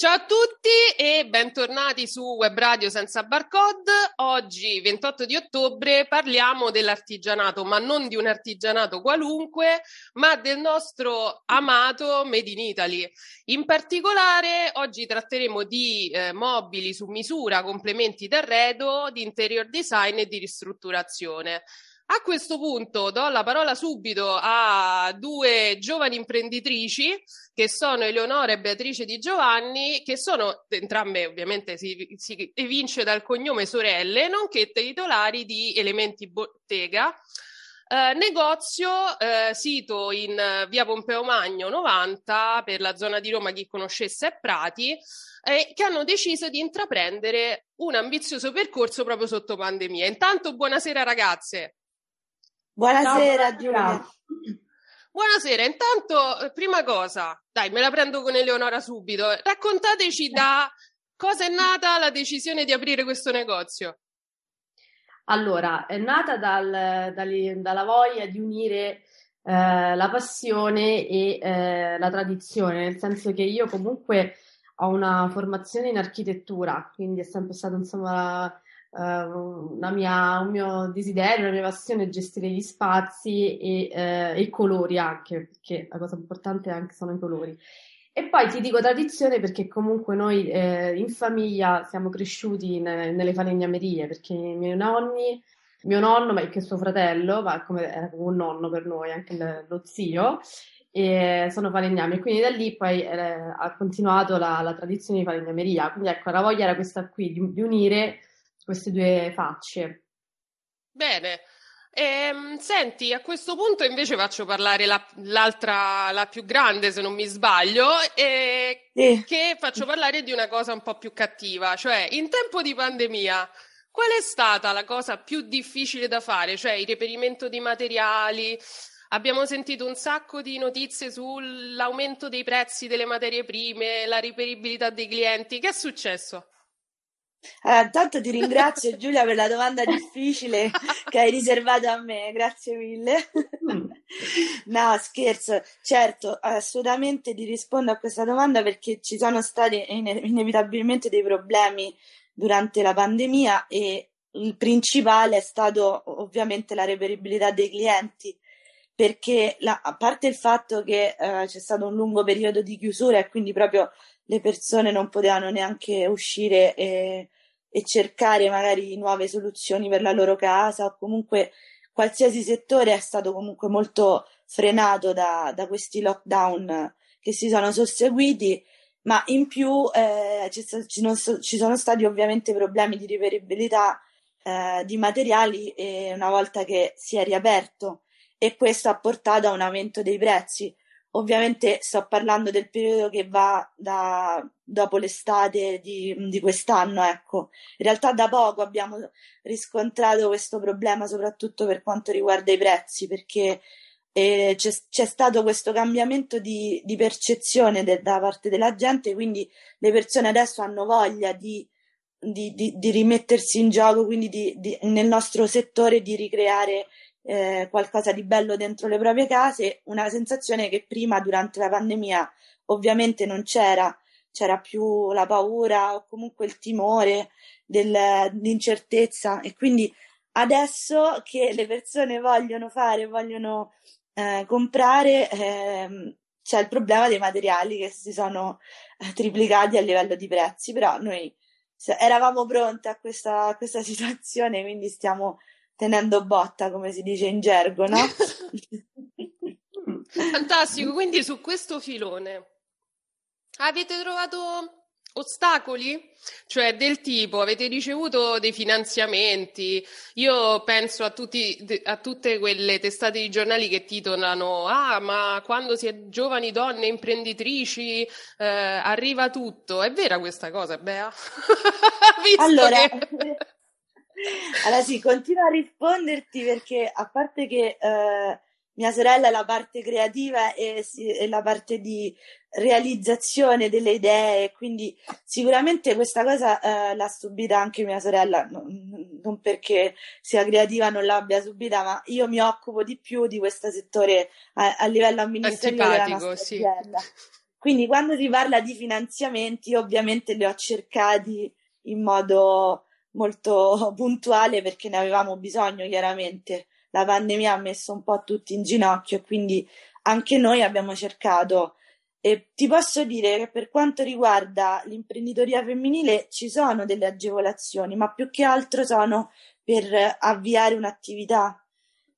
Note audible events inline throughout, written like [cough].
Ciao a tutti e bentornati su Web Radio senza barcode. Oggi, 28 di ottobre, parliamo dell'artigianato, ma non di un artigianato qualunque, ma del nostro amato Made in Italy. In particolare, oggi tratteremo di eh, mobili su misura, complementi d'arredo, di interior design e di ristrutturazione. A questo punto do la parola subito a due giovani imprenditrici che sono Eleonora e Beatrice Di Giovanni, che sono entrambe ovviamente si, si evince dal cognome sorelle, nonché titolari di Elementi Bottega. Eh, negozio eh, sito in via Pompeo Magno 90 per la zona di Roma, chi conoscesse è Prati, eh, che hanno deciso di intraprendere un ambizioso percorso proprio sotto pandemia. Intanto buonasera ragazze. Buonasera Giulia. Buonasera, intanto eh, prima cosa, dai, me la prendo con Eleonora subito. Raccontateci da cosa è nata la decisione di aprire questo negozio. Allora, è nata dal, dal, dalla voglia di unire eh, la passione e eh, la tradizione, nel senso che io comunque ho una formazione in architettura, quindi è sempre stato insomma uh, mia, un mio desiderio, una mia passione è gestire gli spazi e, uh, i colori anche, perché la cosa importante anche sono i colori. E poi ti dico tradizione perché comunque noi eh, in famiglia siamo cresciuti ne, nelle falegnamerie, perché i miei nonni, mio nonno, ma anche suo fratello, ma come, era un nonno per noi, anche il, lo zio, e sono falegnami quindi da lì poi eh, ha continuato la, la, tradizione di falegnameria. Quindi ecco, la voglia era questa qui, di, di unire queste due facce. Bene. Ehm, senti, a questo punto invece faccio parlare la, l'altra, la più grande, se non mi sbaglio, e sì. che faccio parlare di una cosa un po' più cattiva, cioè in tempo di pandemia. Qual è stata la cosa più difficile da fare? Cioè il reperimento di materiali, Abbiamo sentito un sacco di notizie sull'aumento dei prezzi delle materie prime, la riperibilità dei clienti. Che è successo? Allora, intanto ti ringrazio [laughs] Giulia per la domanda difficile che hai riservato a me, grazie mille. Mm. no, scherzo, certo, assolutamente ti rispondo a questa domanda perché ci sono stati inevitabilmente dei problemi durante la pandemia e il principale è stato ovviamente la reperibilità dei clienti perché la, a parte il fatto che eh, c'è stato un lungo periodo di chiusura e quindi proprio le persone non potevano neanche uscire e, e cercare magari nuove soluzioni per la loro casa o comunque qualsiasi settore è stato comunque molto frenato da, da questi lockdown che si sono susseguiti, ma in più eh, ci, ci, sono stati ovviamente problemi di riperibilità eh, di materiali eh, una volta che si è riaperto e questo ha portato a un aumento dei prezzi. Ovviamente sto parlando del periodo che va da dopo l'estate di, di quest'anno, ecco. In realtà da poco abbiamo riscontrato questo problema, soprattutto per quanto riguarda i prezzi, perché eh, c'è, c'è, stato questo cambiamento di, di percezione de, da parte della gente, quindi le persone adesso hanno voglia di, di, rimettersi in gioco, quindi nel nostro settore di ricreare eh, qualcosa di bello dentro le proprie case, una sensazione che prima durante la pandemia ovviamente non c'era, c'era più la paura o comunque il timore dell'incertezza. E quindi adesso che le persone vogliono fare, vogliono eh, comprare, eh, c'è il problema dei materiali che si sono eh, triplicati a livello di prezzi, però noi eravamo pronti a questa, a questa [laughs] situazione, quindi stiamo tenendo botta, come si dice in gergo, no? [laughs] Fantastico, quindi su questo filone avete trovato ostacoli? Cioè del tipo avete ricevuto dei finanziamenti? Io penso a, tutti, a tutte quelle testate di giornali che titolano Ah, ma quando si è giovani donne imprenditrici eh, arriva tutto. È vera questa cosa, Bea? [laughs] allora, che... allora sì, continuo a risponderti perché a parte che eh, mia sorella è la parte creativa e, e, la parte di realizzazione delle idee, quindi sicuramente questa cosa eh, l'ha subita anche mia sorella, non, non, perché sia creativa non l'abbia subita, ma io mi occupo di più di questo settore a, a livello amministrativo della nostra sì. azienda. Quindi quando si parla di finanziamenti, ovviamente li ho cercati in modo molto [laughs] puntuale perché ne avevamo bisogno chiaramente la pandemia ha messo un po' tutti in ginocchio quindi anche noi abbiamo cercato. E ti posso dire che per quanto riguarda l'imprenditoria femminile ci sono delle agevolazioni, ma più che altro sono per avviare un'attività.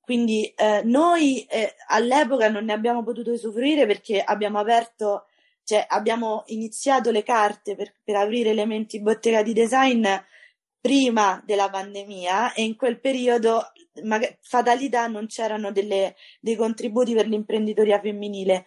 Quindi eh, noi eh, all'epoca non ne abbiamo potuto usufruire perché abbiamo aperto, cioè abbiamo iniziato le carte per, per aprire elementi bottega di design prima della pandemia e in quel periodo magari, fatalità non c'erano delle, dei contributi per l'imprenditoria femminile.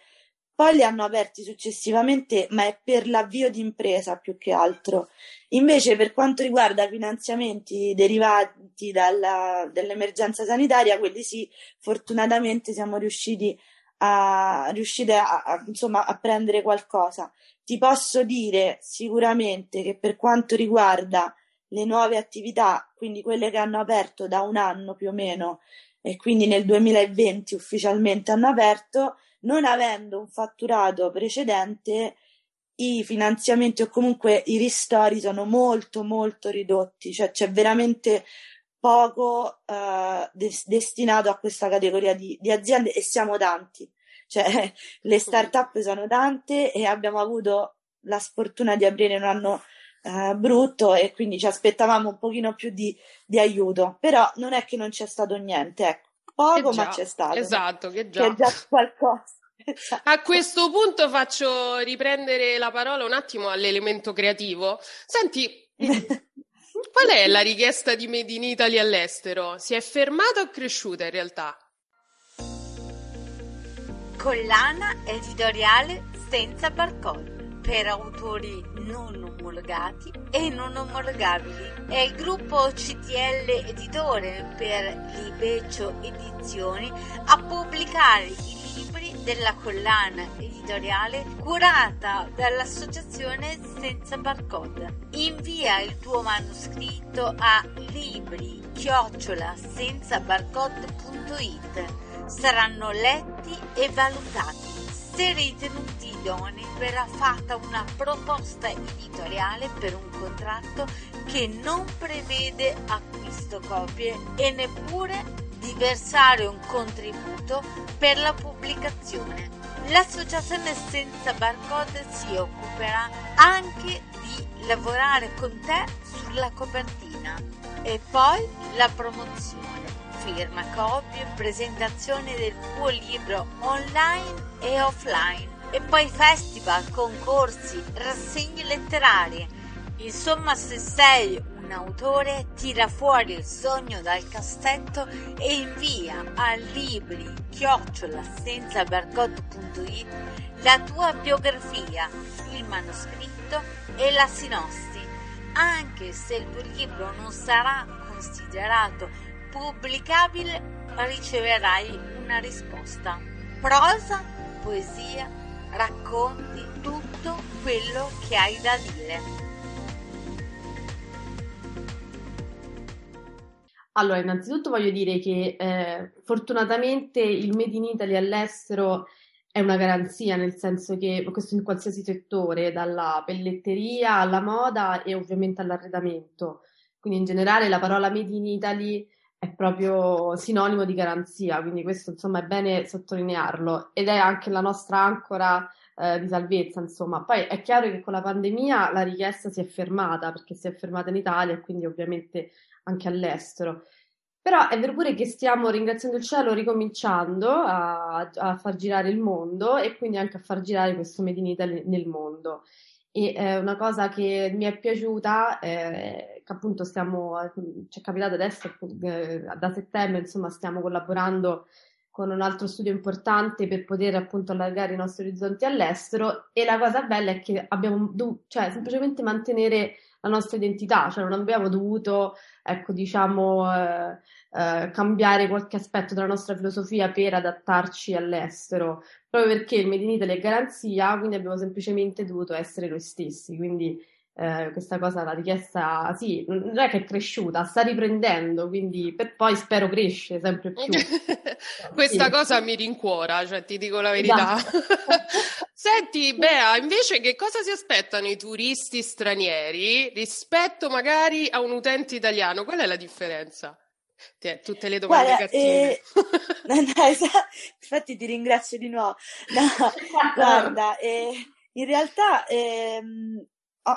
Poi li hanno aperti successivamente, ma è per l'avvio di impresa più che altro. Invece, per quanto riguarda finanziamenti derivati dalla, dall'emergenza sanitaria, quelli sì, fortunatamente siamo riusciti a, riuscite a, a, insomma, a prendere qualcosa. Ti posso dire sicuramente che per quanto riguarda le nuove attività, quindi quelle che hanno aperto da un anno più o meno e quindi nel 2020 ufficialmente hanno aperto, non avendo un fatturato precedente, i finanziamenti o comunque i ristori sono molto molto ridotti, cioè c'è veramente poco uh, des- destinato a questa categoria di, di aziende e siamo tanti, cioè le start-up sono tante e abbiamo avuto la sfortuna di aprire un anno eh, brutto e quindi ci aspettavamo un pochino più di, di, aiuto, però non è che non c'è stato niente, ecco, poco già, ma c'è stato. Esatto, che già. Che già [laughs] qualcosa. Esatto. A questo punto faccio riprendere la parola un attimo all'elemento creativo. Senti, [laughs] qual è la richiesta di Made in Italy all'estero? Si è fermata o cresciuta in realtà? Collana editoriale senza barcode per autori non omologati e non omologabili. È il gruppo CTL Editore per Libeccio Edizioni a pubblicare i libri della collana editoriale curata dall'associazione Senza Barcode. Invia il tuo manoscritto a libri chiocciola. Saranno letti e valutati. Se ritenuti idonei verrà fatta una proposta editoriale per un contratto che non prevede acquisto copie e neppure di versare un contributo per la pubblicazione. L'associazione senza barcode si occuperà anche di lavorare con te sulla copertina e poi la promozione firma, copie, presentazione del tuo libro online e offline e poi festival, concorsi, rassegne letterarie. Insomma, se sei un autore, tira fuori il sogno dal cassetto e invia a libri chiocciola la tua biografia, il manoscritto e la sinossi. Anche se il tuo libro non sarà considerato pubblicabile riceverai una risposta. Prosa, poesia, racconti tutto quello che hai da dire. Allora, innanzitutto voglio dire che eh, fortunatamente il Made in Italy all'estero è una garanzia, nel senso che questo in qualsiasi settore, dalla pelletteria alla moda e ovviamente all'arredamento. Quindi in generale la parola Made in Italy è proprio sinonimo di garanzia, quindi questo insomma è bene sottolinearlo ed è anche la nostra ancora eh, di salvezza, insomma. Poi è chiaro che con la pandemia la richiesta si è fermata perché si è fermata in Italia e quindi ovviamente anche all'estero. Però è vero pure che stiamo, ringraziando il cielo, ricominciando a, a far girare il mondo e quindi anche a far girare questo Made in Italy nel mondo. E eh, una cosa che mi è piaciuta, eh, che appunto stiamo, ci è capitato adesso, eh, da settembre, insomma, stiamo collaborando con un altro studio importante per poter appunto allargare i nostri orizzonti all'estero e la cosa bella è che abbiamo dovuto, cioè semplicemente mantenere la nostra identità, cioè non abbiamo dovuto, ecco, diciamo, eh, eh, cambiare qualche aspetto della nostra filosofia per adattarci all'estero, proprio perché il Made in Italy è garanzia, quindi abbiamo semplicemente dovuto essere noi stessi, quindi eh, questa cosa, la richiesta, sì, non è che è cresciuta, sta riprendendo, quindi per poi spero cresce sempre più. [laughs] questa sì. cosa mi rincuora, cioè ti dico la verità. Esatto. [laughs] Senti, Bea, invece che cosa si aspettano i turisti stranieri rispetto magari a un utente italiano? Qual è la differenza? Tutte le domande Guarda, cattive. Eh, [laughs] no, esatto. Infatti ti ringrazio di nuovo. No, guarda, eh, in realtà ehm,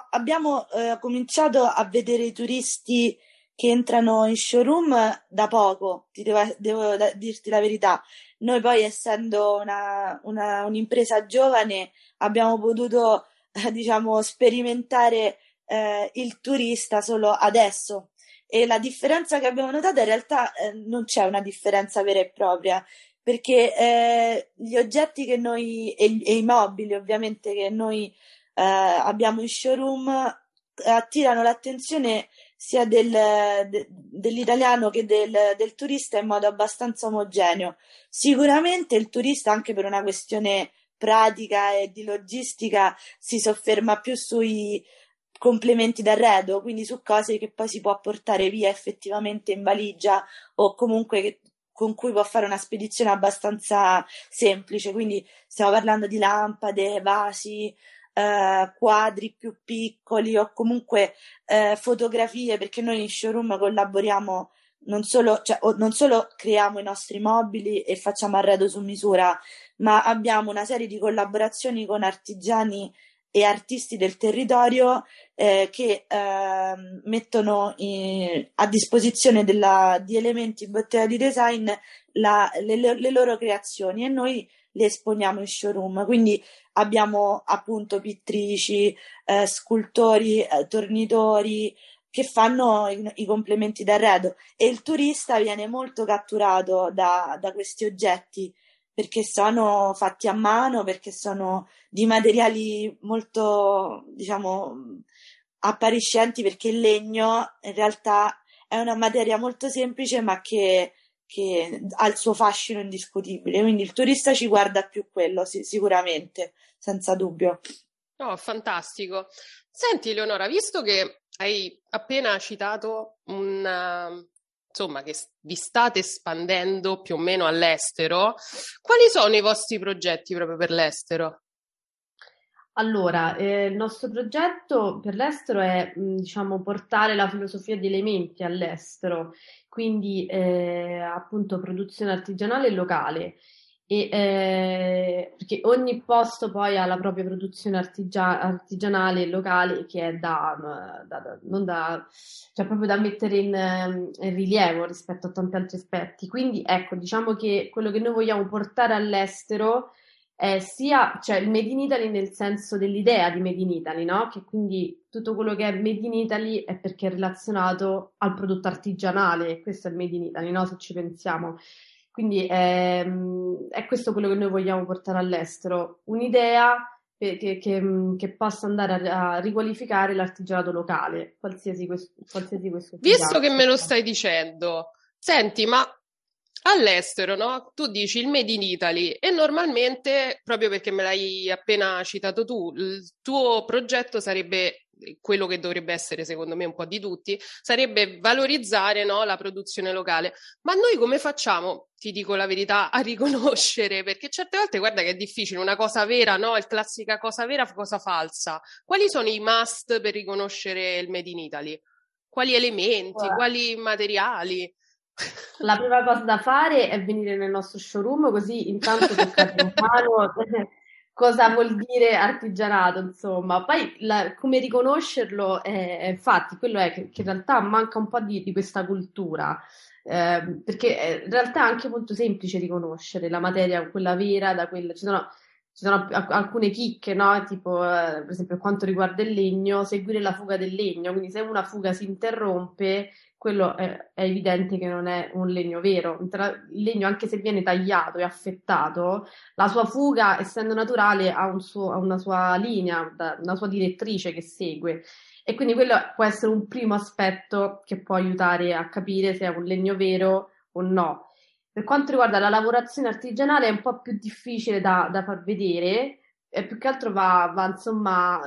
abbiamo eh, cominciato a vedere i turisti che entrano in showroom da poco, ti devo, devo dirti la verità. Noi poi, essendo una, una, un'impresa giovane, abbiamo potuto, eh, diciamo, sperimentare eh, il turista solo adesso. E la differenza che abbiamo notato in realtà eh, non c'è una differenza vera e propria, perché eh, gli oggetti che noi, e, e i mobili ovviamente che noi eh, abbiamo in showroom attirano l'attenzione sia del, de, dell'italiano che del, del, turista in modo abbastanza omogeneo. Sicuramente il turista, anche per una questione pratica e di logistica, si sofferma più sui complementi d'arredo, quindi su cose che poi si può portare via effettivamente in valigia o comunque con cui può fare una spedizione abbastanza semplice. Quindi stiamo parlando di lampade, vasi, eh, quadri più piccoli o comunque eh, fotografie, perché noi in showroom collaboriamo non solo, cioè, non solo creiamo i nostri mobili e facciamo arredo su misura, ma abbiamo una serie di collaborazioni con artigiani e artisti del territorio eh, che eh, mettono in, a disposizione della, di elementi in bottega di design la, le, le, loro creazioni. E noi le esponiamo in showroom. Quindi abbiamo appunto pittrici, eh, scultori, eh, tornitori che fanno i, i, complementi d'arredo e il turista viene molto catturato da, da questi oggetti perché sono fatti a mano, perché sono di materiali molto, diciamo, appariscenti, perché il legno in realtà è una materia molto semplice ma che che ha il suo fascino indiscutibile, quindi il turista ci guarda più quello, sì, sicuramente, senza dubbio. Oh, fantastico. Senti, Leonora, visto che hai appena citato un, insomma, che vi state espandendo più o meno all'estero, quali sono i vostri progetti proprio per l'estero? Allora, eh, il nostro progetto per l'estero è, diciamo, portare la filosofia di elementi all'estero, quindi eh, appunto produzione artigianale e locale. E, eh, perché ogni posto poi ha la propria produzione artigia- artigianale e locale che è da, da, da, da, cioè proprio da mettere in, in, rilievo rispetto a tanti altri aspetti. Quindi ecco, diciamo che quello che noi vogliamo portare all'estero è sia cioè il Made in Italy nel senso dell'idea di Made in Italy, no? Che quindi tutto quello che è Made in Italy è perché è relazionato al prodotto artigianale, questo è il Made in Italy, no? Se ci pensiamo. Quindi è, ehm, è questo quello che noi vogliamo portare all'estero, un'idea che, che, che, che possa andare a, a, riqualificare l'artigianato locale, qualsiasi questo. Qualsiasi questo Visto che me lo stai dicendo, senti, ma all'estero, no? Tu dici il Made in Italy e normalmente, proprio perché me l'hai appena citato tu, il tuo progetto sarebbe quello che dovrebbe essere secondo me un po' di tutti, sarebbe valorizzare no, la produzione locale. Ma noi come facciamo, ti dico la verità, a [laughs] riconoscere? Perché certe volte guarda che è difficile, una cosa vera, no? Il classica cosa vera, cosa falsa. Quali sono i must per riconoscere il Made in Italy? Quali elementi, quali materiali? La prima cosa da fare è venire nel nostro showroom, così intanto toccate in mano [laughs] cosa vuol dire artigianato, insomma. Poi la, come riconoscerlo, eh, infatti, quello è che, che, in realtà manca un po' di, di questa cultura. Eh, perché in realtà è anche molto semplice riconoscere la materia, quella vera, da quella. Ci sono ci sono alcune chicche, no? Tipo, eh, per esempio, per quanto riguarda il legno, seguire la fuga del legno. Quindi, se una fuga si interrompe, quello è, è evidente che non è un legno vero. Il legno, anche se viene tagliato e affettato, la sua fuga, essendo naturale, ha, un suo, ha una sua linea, una sua direttrice che segue. E quindi quello può essere un primo aspetto che può aiutare a capire se è un legno vero o no. Per quanto riguarda la lavorazione artigianale è un po' più difficile da, da far vedere, e più che altro va, va insomma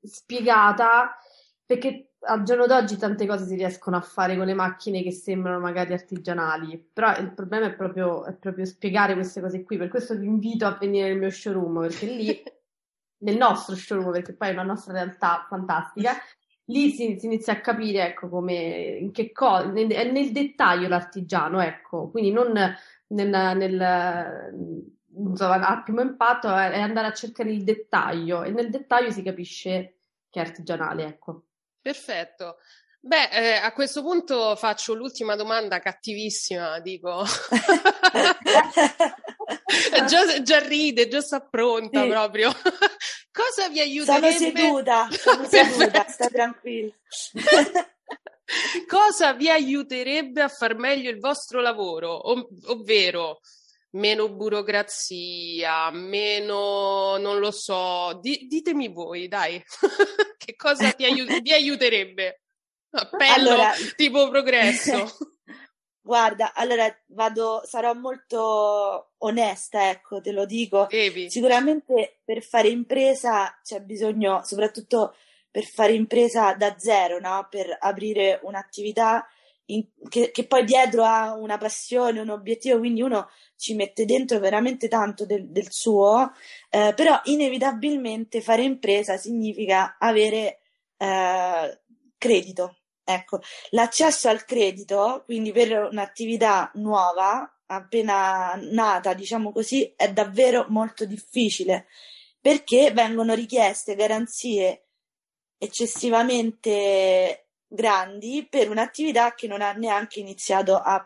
spiegata perché al giorno d'oggi tante cose si riescono a fare con le macchine che sembrano magari artigianali, però il problema è proprio, è proprio spiegare queste cose qui, per questo vi invito a venire nel mio showroom, perché lì, [laughs] nel nostro showroom, perché poi è una nostra realtà fantastica, lì si, si, inizia a capire, ecco, come, in che cosa, nel, nel dettaglio l'artigiano, ecco, quindi non nel, nel insomma, a primo impatto è andare a cercare il dettaglio e nel dettaglio si capisce che è artigianale, ecco. Perfetto. Beh, eh, a questo punto faccio l'ultima domanda cattivissima, dico. [laughs] [laughs] già, già, ride, già sta pronta sì. proprio. Cosa vi aiuterebbe? Sono seduta, sono [laughs] seduta, sta tranquilla. [laughs] [laughs] Cosa vi aiuterebbe a far meglio il vostro lavoro? Ov- ovvero meno burocrazia, meno non lo so, di- ditemi voi, dai, che cosa ti, aiut- ti aiuterebbe? Appello allora... tipo progresso. Guarda, allora vado, sarò molto onesta, ecco, te lo dico. Evi. Sicuramente per fare impresa c'è bisogno, soprattutto per fare impresa da zero, no? Per aprire un'attività in, che, che, poi dietro ha una passione, un obiettivo, quindi uno ci mette dentro veramente tanto del, del suo, eh, però inevitabilmente fare impresa significa avere eh, credito, Ecco, l'accesso al credito, quindi per un'attività nuova, appena nata, diciamo così, è davvero molto difficile perché vengono richieste garanzie eccessivamente grandi per un'attività che non ha neanche iniziato a,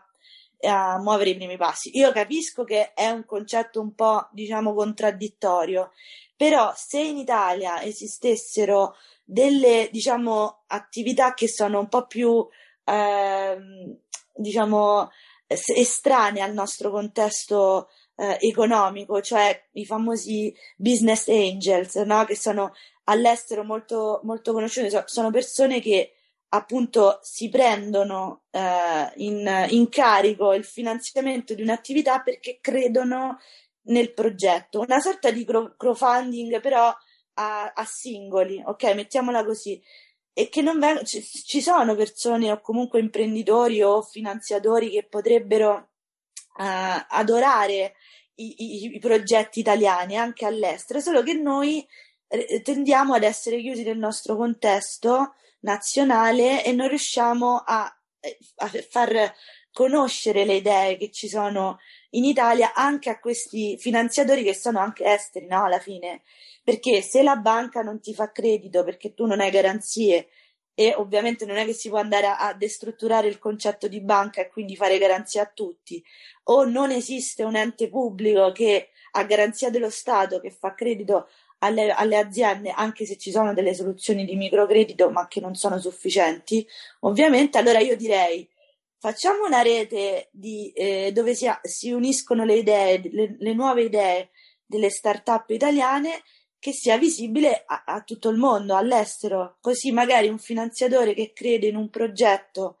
a muovere i primi passi. Io capisco che è un concetto un po', diciamo, contraddittorio, però se in Italia esistessero delle diciamo attività che sono un po' più eh, diciamo estranee al nostro contesto eh, economico, cioè i famosi business angels, no? che sono all'estero molto, molto conosciuti, sono persone che appunto si prendono eh, in, in carico il finanziamento di un'attività perché credono nel progetto, una sorta di crowdfunding però a, a singoli, ok? Mettiamola così. E che non vengono, ci, ci sono persone o comunque imprenditori o finanziatori che potrebbero uh, adorare i, i, i, progetti italiani anche all'estero, solo che noi eh, tendiamo ad essere chiusi nel nostro contesto nazionale e non riusciamo a, a far conoscere le idee che ci sono in Italia anche a questi finanziatori che sono anche esteri, no? Alla fine perché se la banca non ti fa credito perché tu non hai garanzie e ovviamente non è che si può andare a, a destrutturare il concetto di banca e quindi fare garanzie a tutti, o non esiste un ente pubblico che a garanzia dello Stato che fa credito alle, alle, aziende, anche se ci sono delle soluzioni di microcredito, ma che non sono sufficienti, ovviamente allora io direi facciamo una rete di, eh, dove si, si, uniscono le idee, le, le nuove idee delle start-up italiane che sia visibile a, a, tutto il mondo, all'estero, così magari un finanziatore che crede in un progetto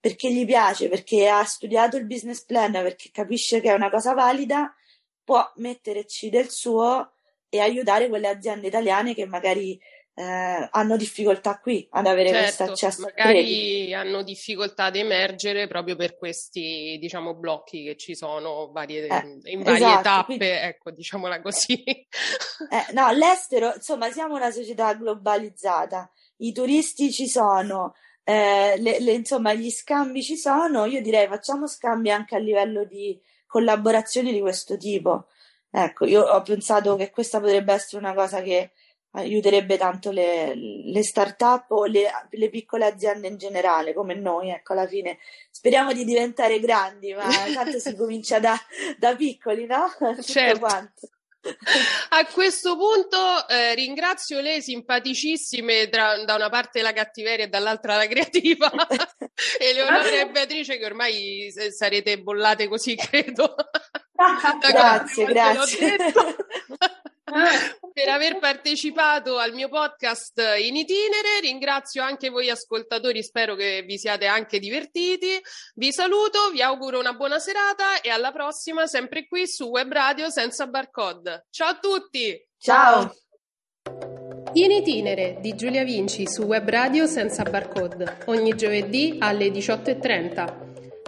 perché gli piace, perché ha studiato il business plan, perché capisce che è una cosa valida, può metterci del suo e aiutare quelle aziende italiane che magari eh, hanno difficoltà qui ad avere certo, questo accesso. Magari hanno difficoltà ad emergere proprio per questi, diciamo, blocchi che ci sono varie, eh, in varie esatto, tappe, quindi, ecco, diciamola così. Eh, no, all'estero, insomma, siamo una società globalizzata, i turisti ci sono, eh, le, le, insomma, gli scambi ci sono, io direi facciamo scambi anche a livello di collaborazioni di questo tipo. Ecco, io ho pensato che questa potrebbe essere una cosa che aiuterebbe tanto le, le start-up o le, le, piccole aziende in generale, come noi, ecco, alla fine. Speriamo di diventare grandi, ma [laughs] tanto si comincia da, da piccoli, no? [laughs] Tutto certo. quanto. [laughs] A questo punto eh, ringrazio le simpaticissime tra, da una parte la cattiveria e dall'altra la creativa Eleonora e Beatrice che ormai sarete bollate così credo. grazie, grazie. [laughs] per aver partecipato al mio podcast in itinere. Ringrazio anche voi ascoltatori, spero che vi siate anche divertiti. Vi saluto, vi auguro una buona serata e alla prossima sempre qui su Web Radio senza barcode. Ciao a tutti! Ciao! In itinere di Giulia Vinci su Web Radio senza barcode, ogni giovedì alle 18.30.